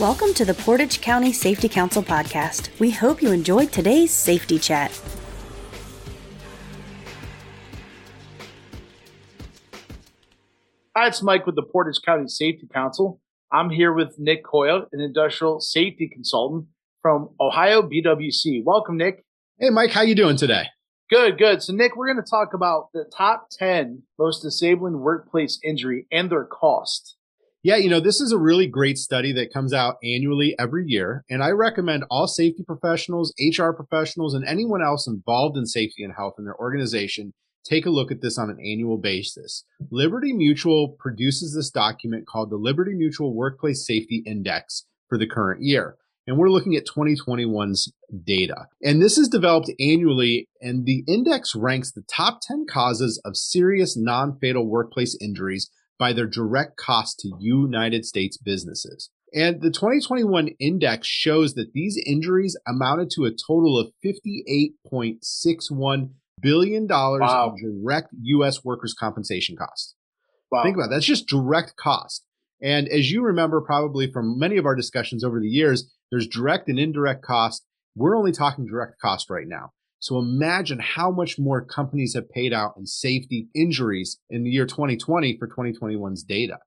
Welcome to the Portage County Safety Council podcast. We hope you enjoyed today's safety chat. Hi, it's Mike with the Portage County Safety Council. I'm here with Nick Coyle, an industrial safety consultant from Ohio BWC. Welcome, Nick. Hey, Mike, how you doing today? Good, good. So, Nick, we're going to talk about the top 10 most disabling workplace injury and their cost. Yeah, you know, this is a really great study that comes out annually every year. And I recommend all safety professionals, HR professionals, and anyone else involved in safety and health in their organization take a look at this on an annual basis. Liberty Mutual produces this document called the Liberty Mutual Workplace Safety Index for the current year. And we're looking at 2021's data. And this is developed annually, and the index ranks the top 10 causes of serious non fatal workplace injuries by their direct cost to United States businesses. And the 2021 index shows that these injuries amounted to a total of $58.61 billion wow. of direct U.S. workers' compensation costs. Wow. Think about that. That's just direct cost. And as you remember, probably from many of our discussions over the years, there's direct and indirect cost. We're only talking direct cost right now. So imagine how much more companies have paid out in safety injuries in the year 2020 for 2021's data.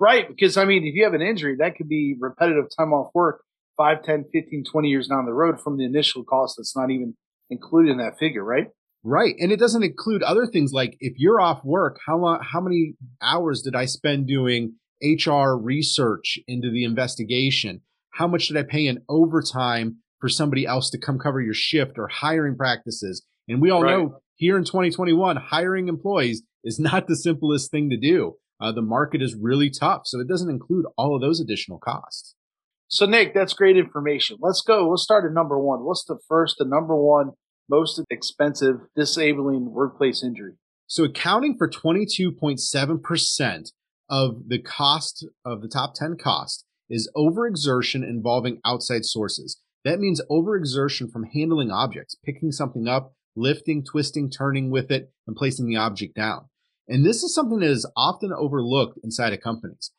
Right. Because, I mean, if you have an injury, that could be repetitive time off work 5, 10, 15, 20 years down the road from the initial cost that's not even included in that figure, right? Right. And it doesn't include other things like if you're off work, how long, how many hours did I spend doing HR research into the investigation? How much did I pay in overtime for somebody else to come cover your shift or hiring practices. And we all right. know here in 2021, hiring employees is not the simplest thing to do. Uh, the market is really tough. So it doesn't include all of those additional costs. So, Nick, that's great information. Let's go. Let's start at number one. What's the first, the number one most expensive disabling workplace injury? So, accounting for 22.7% of the cost of the top 10 cost is overexertion involving outside sources. That means overexertion from handling objects, picking something up, lifting, twisting, turning with it, and placing the object down. And this is something that is often overlooked inside of companies.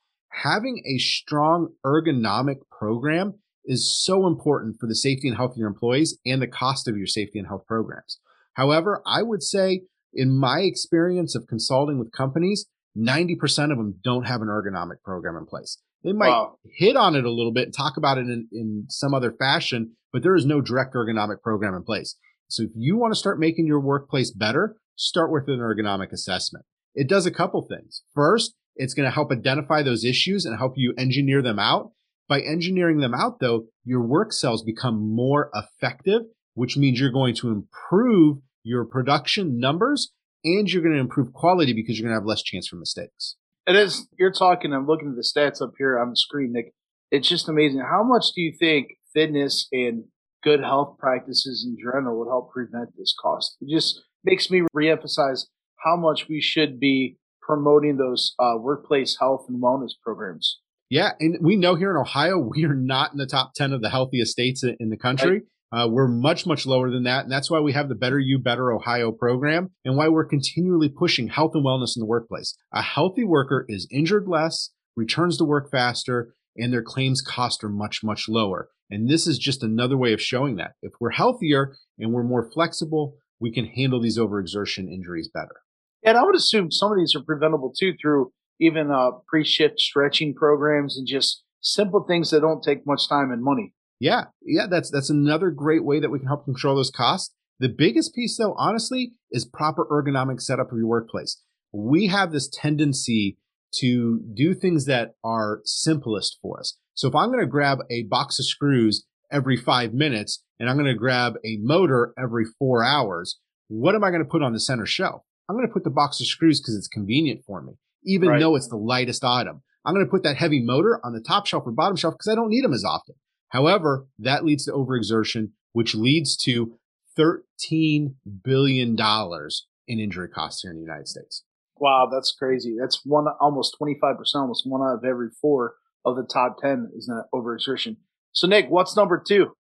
Having a strong ergonomic program is so important for the safety and health of your employees and the cost of your safety and health programs. However, I would say in my experience of consulting with companies, 90% of them don't have an ergonomic program in place. They might wow. hit on it a little bit and talk about it in, in some other fashion, but there is no direct ergonomic program in place. So if you want to start making your workplace better, start with an ergonomic assessment. It does a couple things. First, it's going to help identify those issues and help you engineer them out. By engineering them out, though, your work cells become more effective, which means you're going to improve your production numbers and you're going to improve quality because you're going to have less chance for mistakes. It is. You're talking. I'm looking at the stats up here on the screen, Nick. It's just amazing. How much do you think fitness and good health practices in general would help prevent this cost? It just makes me reemphasize how much we should be promoting those uh, workplace health and wellness programs. Yeah, and we know here in Ohio we are not in the top ten of the healthiest states in the country. Right. Uh, we're much, much lower than that. And that's why we have the Better You, Better Ohio program and why we're continually pushing health and wellness in the workplace. A healthy worker is injured less, returns to work faster, and their claims cost are much, much lower. And this is just another way of showing that. If we're healthier and we're more flexible, we can handle these overexertion injuries better. And I would assume some of these are preventable too through even uh, pre-shift stretching programs and just simple things that don't take much time and money. Yeah, yeah, that's that's another great way that we can help control those costs. The biggest piece, though, honestly, is proper ergonomic setup of your workplace. We have this tendency to do things that are simplest for us. So if I'm going to grab a box of screws every five minutes and I'm going to grab a motor every four hours, what am I going to put on the center shelf? I'm going to put the box of screws because it's convenient for me, even right. though it's the lightest item. I'm going to put that heavy motor on the top shelf or bottom shelf because I don't need them as often. However, that leads to overexertion, which leads to $13 billion in injury costs here in the United States. Wow, that's crazy. That's one almost 25%, almost one out of every four of the top 10 is an overexertion. So, Nick, what's number two?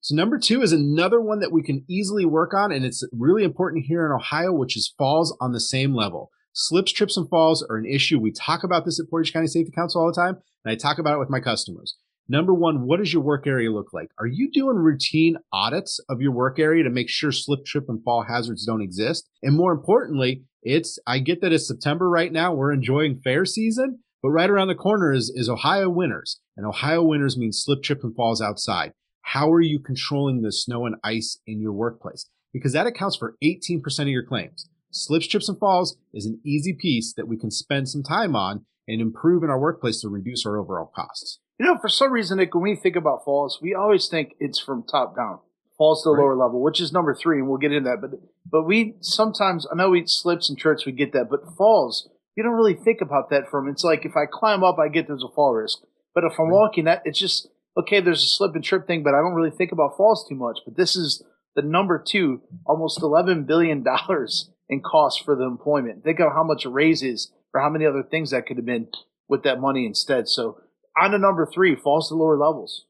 So, number two is another one that we can easily work on, and it's really important here in Ohio, which is falls on the same level. Slips, trips, and falls are an issue. We talk about this at Portage County Safety Council all the time, and I talk about it with my customers. Number one, what does your work area look like? Are you doing routine audits of your work area to make sure slip, trip, and fall hazards don't exist? And more importantly, it's, I get that it's September right now. We're enjoying fair season, but right around the corner is, is Ohio winters. And Ohio winters means slip, trip, and falls outside. How are you controlling the snow and ice in your workplace? Because that accounts for 18% of your claims. Slips, trips, and falls is an easy piece that we can spend some time on and improve in our workplace to reduce our overall costs. You know, for some reason, Nick, when we think about falls, we always think it's from top down. Falls to the right. lower level, which is number three, and we'll get into that. But but we sometimes I know we slips and trips, we get that, but falls, you don't really think about that from it's like if I climb up, I get there's a fall risk. But if I'm right. walking that it's just okay, there's a slip and trip thing, but I don't really think about falls too much. But this is the number two, almost eleven billion dollars in cost for the employment. Think of how much raises or how many other things that could have been with that money instead. So on to number three, falls to lower levels.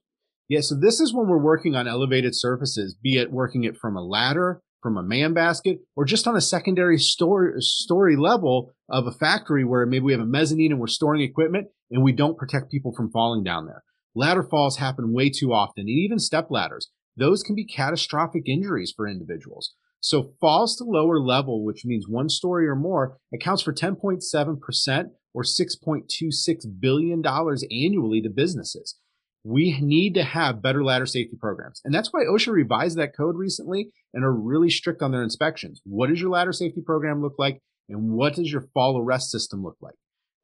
Yeah, so this is when we're working on elevated surfaces, be it working it from a ladder, from a man basket, or just on a secondary story, story level of a factory where maybe we have a mezzanine and we're storing equipment and we don't protect people from falling down there. Ladder falls happen way too often, and even step ladders. Those can be catastrophic injuries for individuals. So falls to lower level, which means one story or more, accounts for 10.7% or $6.26 billion annually to businesses. We need to have better ladder safety programs. And that's why OSHA revised that code recently and are really strict on their inspections. What does your ladder safety program look like? And what does your fall arrest system look like?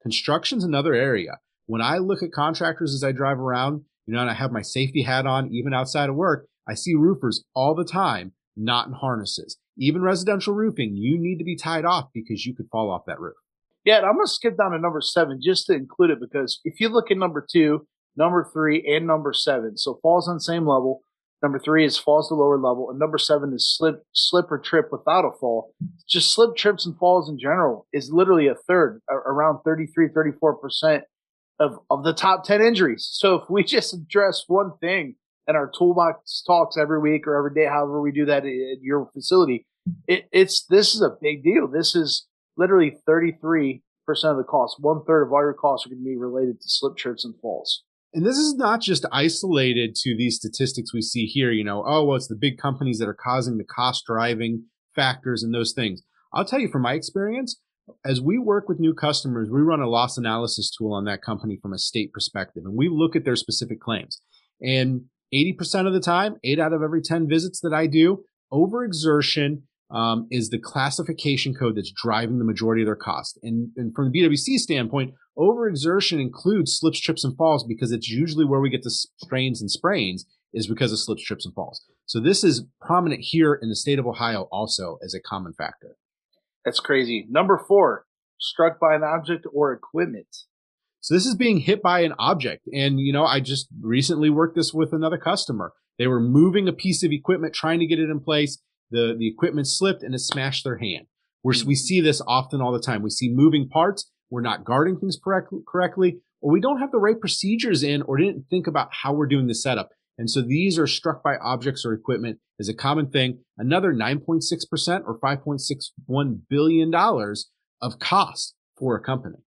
Construction's another area. When I look at contractors as I drive around, you know, and I have my safety hat on, even outside of work, I see roofers all the time not in harnesses. Even residential roofing, you need to be tied off because you could fall off that roof. Yeah, I'm going to skip down to number seven just to include it because if you look at number two, number three, and number seven, so falls on the same level. Number three is falls to lower level, and number seven is slip, slip or trip without a fall. Just slip, trips, and falls in general is literally a third, around 33, 34 percent of of the top 10 injuries. So if we just address one thing and our toolbox talks every week or every day, however we do that at your facility, it, it's this is a big deal. This is literally 33% of the cost. One third of all your costs are going to be related to slip trips and falls. And this is not just isolated to these statistics we see here, you know, oh, well, it's the big companies that are causing the cost driving factors and those things. I'll tell you from my experience, as we work with new customers, we run a loss analysis tool on that company from a state perspective, and we look at their specific claims. And 80% of the time, eight out of every 10 visits that I do, overexertion um, is the classification code that's driving the majority of their cost. And, and from the BWC standpoint, overexertion includes slips, trips, and falls because it's usually where we get the strains and sprains is because of slips, trips, and falls. So this is prominent here in the state of Ohio also as a common factor. That's crazy. Number four, struck by an object or equipment. So this is being hit by an object. And, you know, I just recently worked this with another customer. They were moving a piece of equipment, trying to get it in place the, the equipment slipped and it smashed their hand. We're, hmm. we see this often all the time. We see moving parts. We're not guarding things correct, correctly, or we don't have the right procedures in or didn't think about how we're doing the setup. And so these are struck by objects or equipment is a common thing. Another 9.6% or $5.61 billion of cost for a company.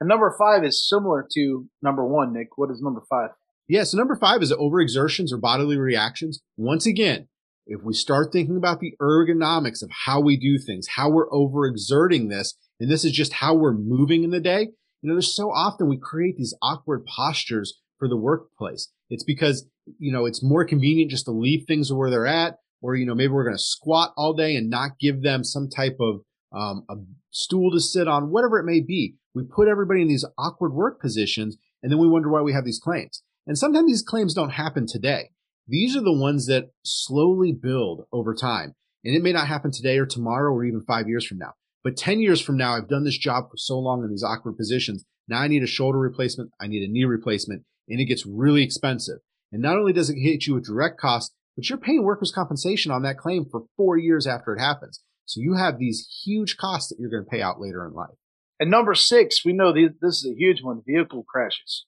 And number five is similar to number one, Nick. What is number five? Yeah, so number five is overexertions or bodily reactions. Once again, if we start thinking about the ergonomics of how we do things, how we're overexerting this, and this is just how we're moving in the day, you know, there's so often we create these awkward postures for the workplace. It's because, you know, it's more convenient just to leave things where they're at, or, you know, maybe we're going to squat all day and not give them some type of um, a stool to sit on, whatever it may be. We put everybody in these awkward work positions, and then we wonder why we have these claims. And sometimes these claims don't happen today. These are the ones that slowly build over time. And it may not happen today or tomorrow or even five years from now. But 10 years from now, I've done this job for so long in these awkward positions. Now I need a shoulder replacement. I need a knee replacement and it gets really expensive. And not only does it hit you with direct costs, but you're paying workers' compensation on that claim for four years after it happens. So you have these huge costs that you're going to pay out later in life. And number six, we know this is a huge one vehicle crashes.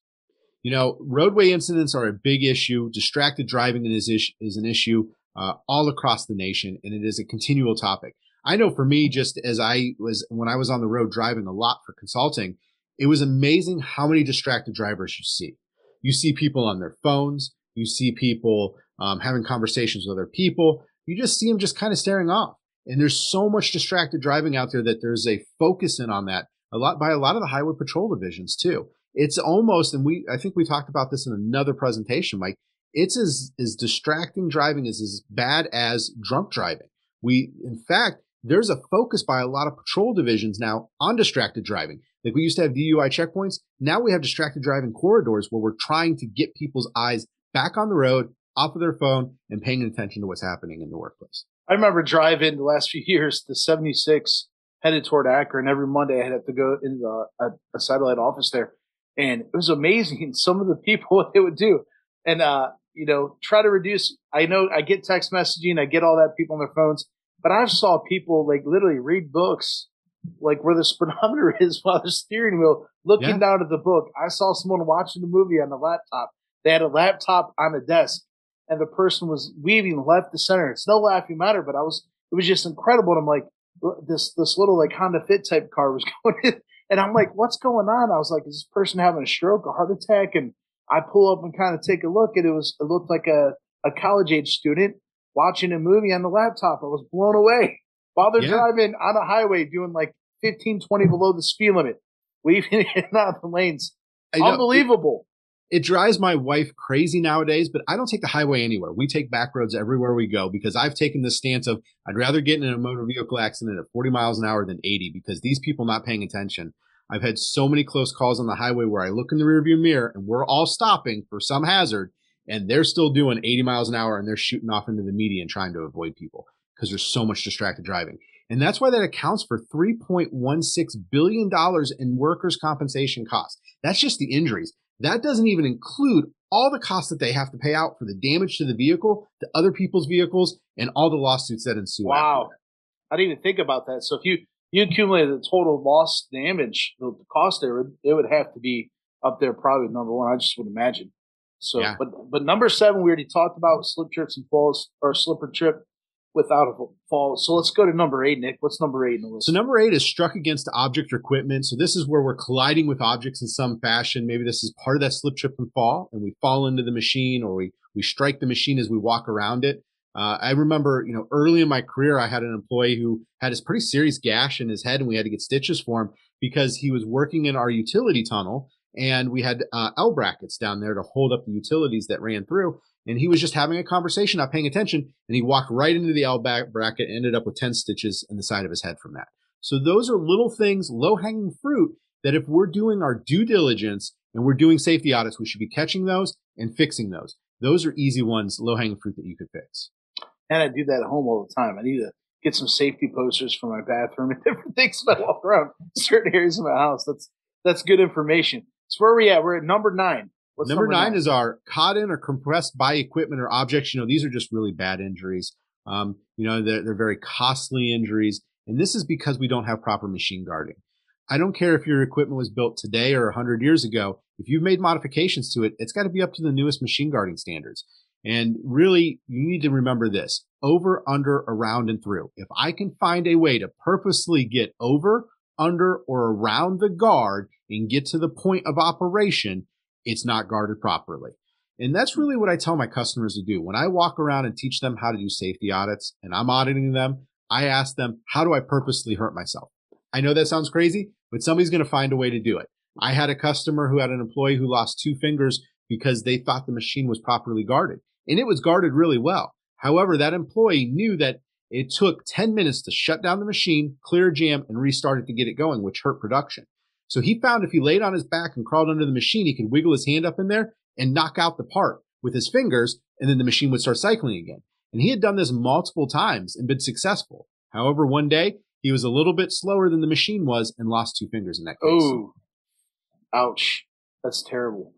You know, roadway incidents are a big issue. Distracted driving is, is an issue uh, all across the nation, and it is a continual topic. I know for me, just as I was when I was on the road driving a lot for consulting, it was amazing how many distracted drivers you see. You see people on their phones. You see people um, having conversations with other people. You just see them just kind of staring off. And there's so much distracted driving out there that there's a focus in on that a lot by a lot of the highway patrol divisions too. It's almost, and we, I think we talked about this in another presentation, Mike. It's as, as distracting driving is as bad as drunk driving. We, in fact, there's a focus by a lot of patrol divisions now on distracted driving. Like we used to have DUI checkpoints. Now we have distracted driving corridors where we're trying to get people's eyes back on the road, off of their phone, and paying attention to what's happening in the workplace. I remember driving the last few years to 76 headed toward Akron. Every Monday I had to go into a, a satellite office there. And it was amazing some of the people what they would do. And, uh, you know, try to reduce. I know I get text messaging, I get all that people on their phones, but I saw people like literally read books like where the speedometer is while the steering wheel looking yeah. down at the book. I saw someone watching the movie on the laptop. They had a laptop on a desk and the person was weaving left to center. It's no laughing matter, but I was, it was just incredible. And I'm like, this, this little like Honda Fit type car was going in and I'm like, what's going on? I was like, is this person having a stroke, a heart attack? And I pull up and kind of take a look and it was, it looked like a, a college age student watching a movie on the laptop. I was blown away while they're yeah. driving on a highway doing like 15, 20 below the speed limit, weaving in out of the lanes. Unbelievable. It, drives my wife crazy nowadays, but I don't take the highway anywhere. We take back roads everywhere we go because I've taken the stance of I'd rather get in a motor vehicle accident at 40 miles an hour than 80 because these people not paying attention. I've had so many close calls on the highway where I look in the rearview mirror and we're all stopping for some hazard and they're still doing 80 miles an hour and they're shooting off into the median trying to avoid people because there's so much distracted driving. And that's why that accounts for $3.16 billion in workers' compensation costs. That's just the injuries. That doesn't even include all the costs that they have to pay out for the damage to the vehicle, to other people's vehicles, and all the lawsuits that ensue. Wow. I didn't even think about that. So if you, you accumulate the total loss damage, the cost there, it would have to be up there probably number one. I just would imagine. So, yeah. but but number seven we already talked about slip trips and falls or slipper trip without a fall. So let's go to number eight, Nick. What's number eight in the list? So number eight is struck against object or equipment. So this is where we're colliding with objects in some fashion. Maybe this is part of that slip, trip, and fall, and we fall into the machine, or we we strike the machine as we walk around it. Uh, I remember, you know, early in my career, I had an employee who had this pretty serious gash in his head, and we had to get stitches for him because he was working in our utility tunnel and we had uh, L brackets down there to hold up the utilities that ran through. And he was just having a conversation, not paying attention, and he walked right into the L bracket, ended up with 10 stitches in the side of his head from that. So those are little things, low hanging fruit that if we're doing our due diligence and we're doing safety audits, we should be catching those and fixing those. Those are easy ones, low hanging fruit that you could fix. And I do that at home all the time. I need to get some safety posters for my bathroom and different things when I walk around certain areas of my house. That's that's good information. So where are we at? We're at number nine. Number, number, nine, nine is our caught in or compressed by equipment or objects. You know, these are just really bad injuries. Um, you know, they're, they're very costly injuries. And this is because we don't have proper machine guarding. I don't care if your equipment was built today or 100 years ago. If you've made modifications to it, it's got to be up to the newest machine guarding standards. And really, you need to remember this over, under, around, and through. If I can find a way to purposely get over, under, or around the guard and get to the point of operation, it's not guarded properly. And that's really what I tell my customers to do. When I walk around and teach them how to do safety audits and I'm auditing them, I ask them, how do I purposely hurt myself? I know that sounds crazy, but somebody's going to find a way to do it. I had a customer who had an employee who lost two fingers because they thought the machine was properly guarded and it was guarded really well. However, that employee knew that it took 10 minutes to shut down the machine, clear a jam, and restart it to get it going, which hurt production. So he found if he laid on his back and crawled under the machine, he could wiggle his hand up in there and knock out the part with his fingers, and then the machine would start cycling again. And he had done this multiple times and been successful. However, one day he was a little bit slower than the machine was and lost two fingers in that case. Oh, ouch. That's terrible.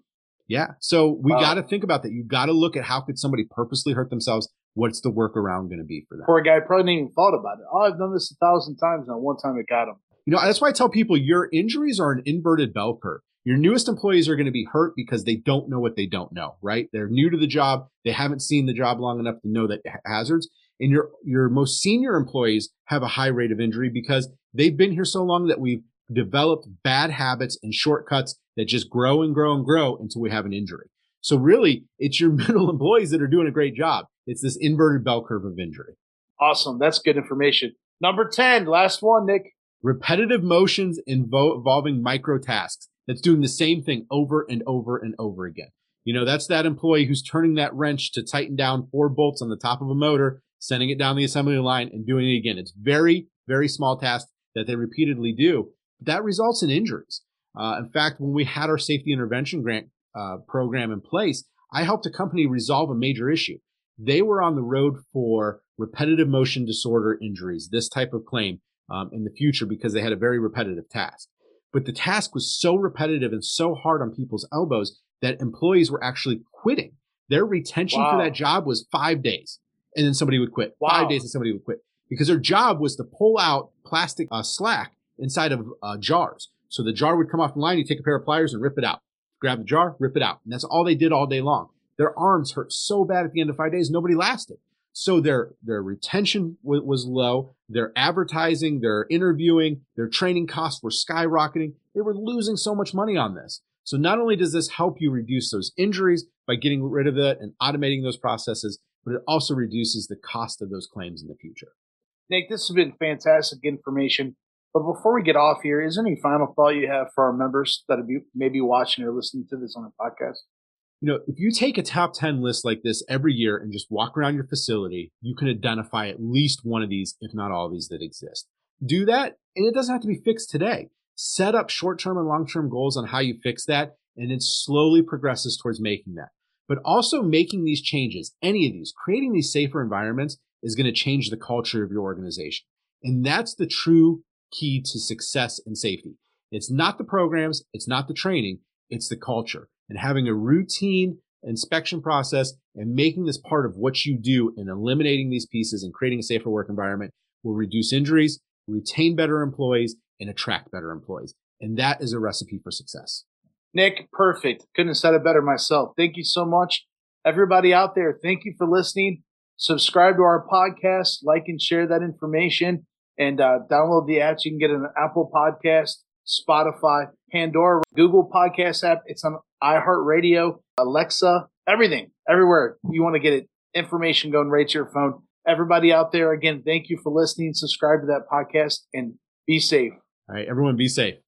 Yeah. So we wow. got to think about that. You got to look at how could somebody purposely hurt themselves what's the workaround going to be for that? Poor guy probably didn't even thought about it. Oh, I've done this a thousand times, and one time it got him. You know, that's why I tell people your injuries are an inverted bell curve. Your newest employees are going to be hurt because they don't know what they don't know, right? They're new to the job. They haven't seen the job long enough to know that hazards. And your, your most senior employees have a high rate of injury because they've been here so long that we've developed bad habits and shortcuts that just grow and grow and grow until we have an injury. So really, it's your middle employees that are doing a great job. It's this inverted bell curve of injury. Awesome. That's good information. Number 10, last one, Nick. Repetitive motions invo- involving micro tasks. That's doing the same thing over and over and over again. You know, that's that employee who's turning that wrench to tighten down four bolts on the top of a motor, sending it down the assembly line and doing it again. It's very, very small tasks that they repeatedly do. But that results in injuries. Uh, in fact, when we had our safety intervention grant uh, program in place, I helped a company resolve a major issue. They were on the road for repetitive motion disorder injuries, this type of claim um, in the future because they had a very repetitive task. But the task was so repetitive and so hard on people's elbows that employees were actually quitting. Their retention wow. for that job was five days, and then somebody would quit. Wow. Five days and somebody would quit because their job was to pull out plastic uh, slack inside of uh, jars. So the jar would come off the line. You take a pair of pliers and rip it out. Grab the jar, rip it out, and that's all they did all day long. Their arms hurt so bad at the end of five days, nobody lasted. So their their retention w- was low. Their advertising, their interviewing, their training costs were skyrocketing. They were losing so much money on this. So not only does this help you reduce those injuries by getting rid of it and automating those processes, but it also reduces the cost of those claims in the future. Nick, this has been fantastic information. But before we get off here, is there any final thought you have for our members that may be watching or listening to this on a podcast? You know, if you take a top 10 list like this every year and just walk around your facility, you can identify at least one of these, if not all of these that exist. Do that, and it doesn't have to be fixed today. Set up short term and long term goals on how you fix that, and it slowly progresses towards making that. But also making these changes, any of these, creating these safer environments is going to change the culture of your organization. And that's the true key to success and safety. It's not the programs, it's not the training, it's the culture. And having a routine inspection process and making this part of what you do and eliminating these pieces and creating a safer work environment will reduce injuries, retain better employees, and attract better employees. And that is a recipe for success. Nick, perfect. Couldn't have said it better myself. Thank you so much. Everybody out there, thank you for listening. Subscribe to our podcast, like and share that information, and uh, download the apps. You can get an Apple Podcast, Spotify, Pandora, Google Podcast app. It's on iHeartRadio, Alexa, everything, everywhere you want to get it. Information going right to your phone. Everybody out there, again, thank you for listening. Subscribe to that podcast and be safe. All right, everyone, be safe.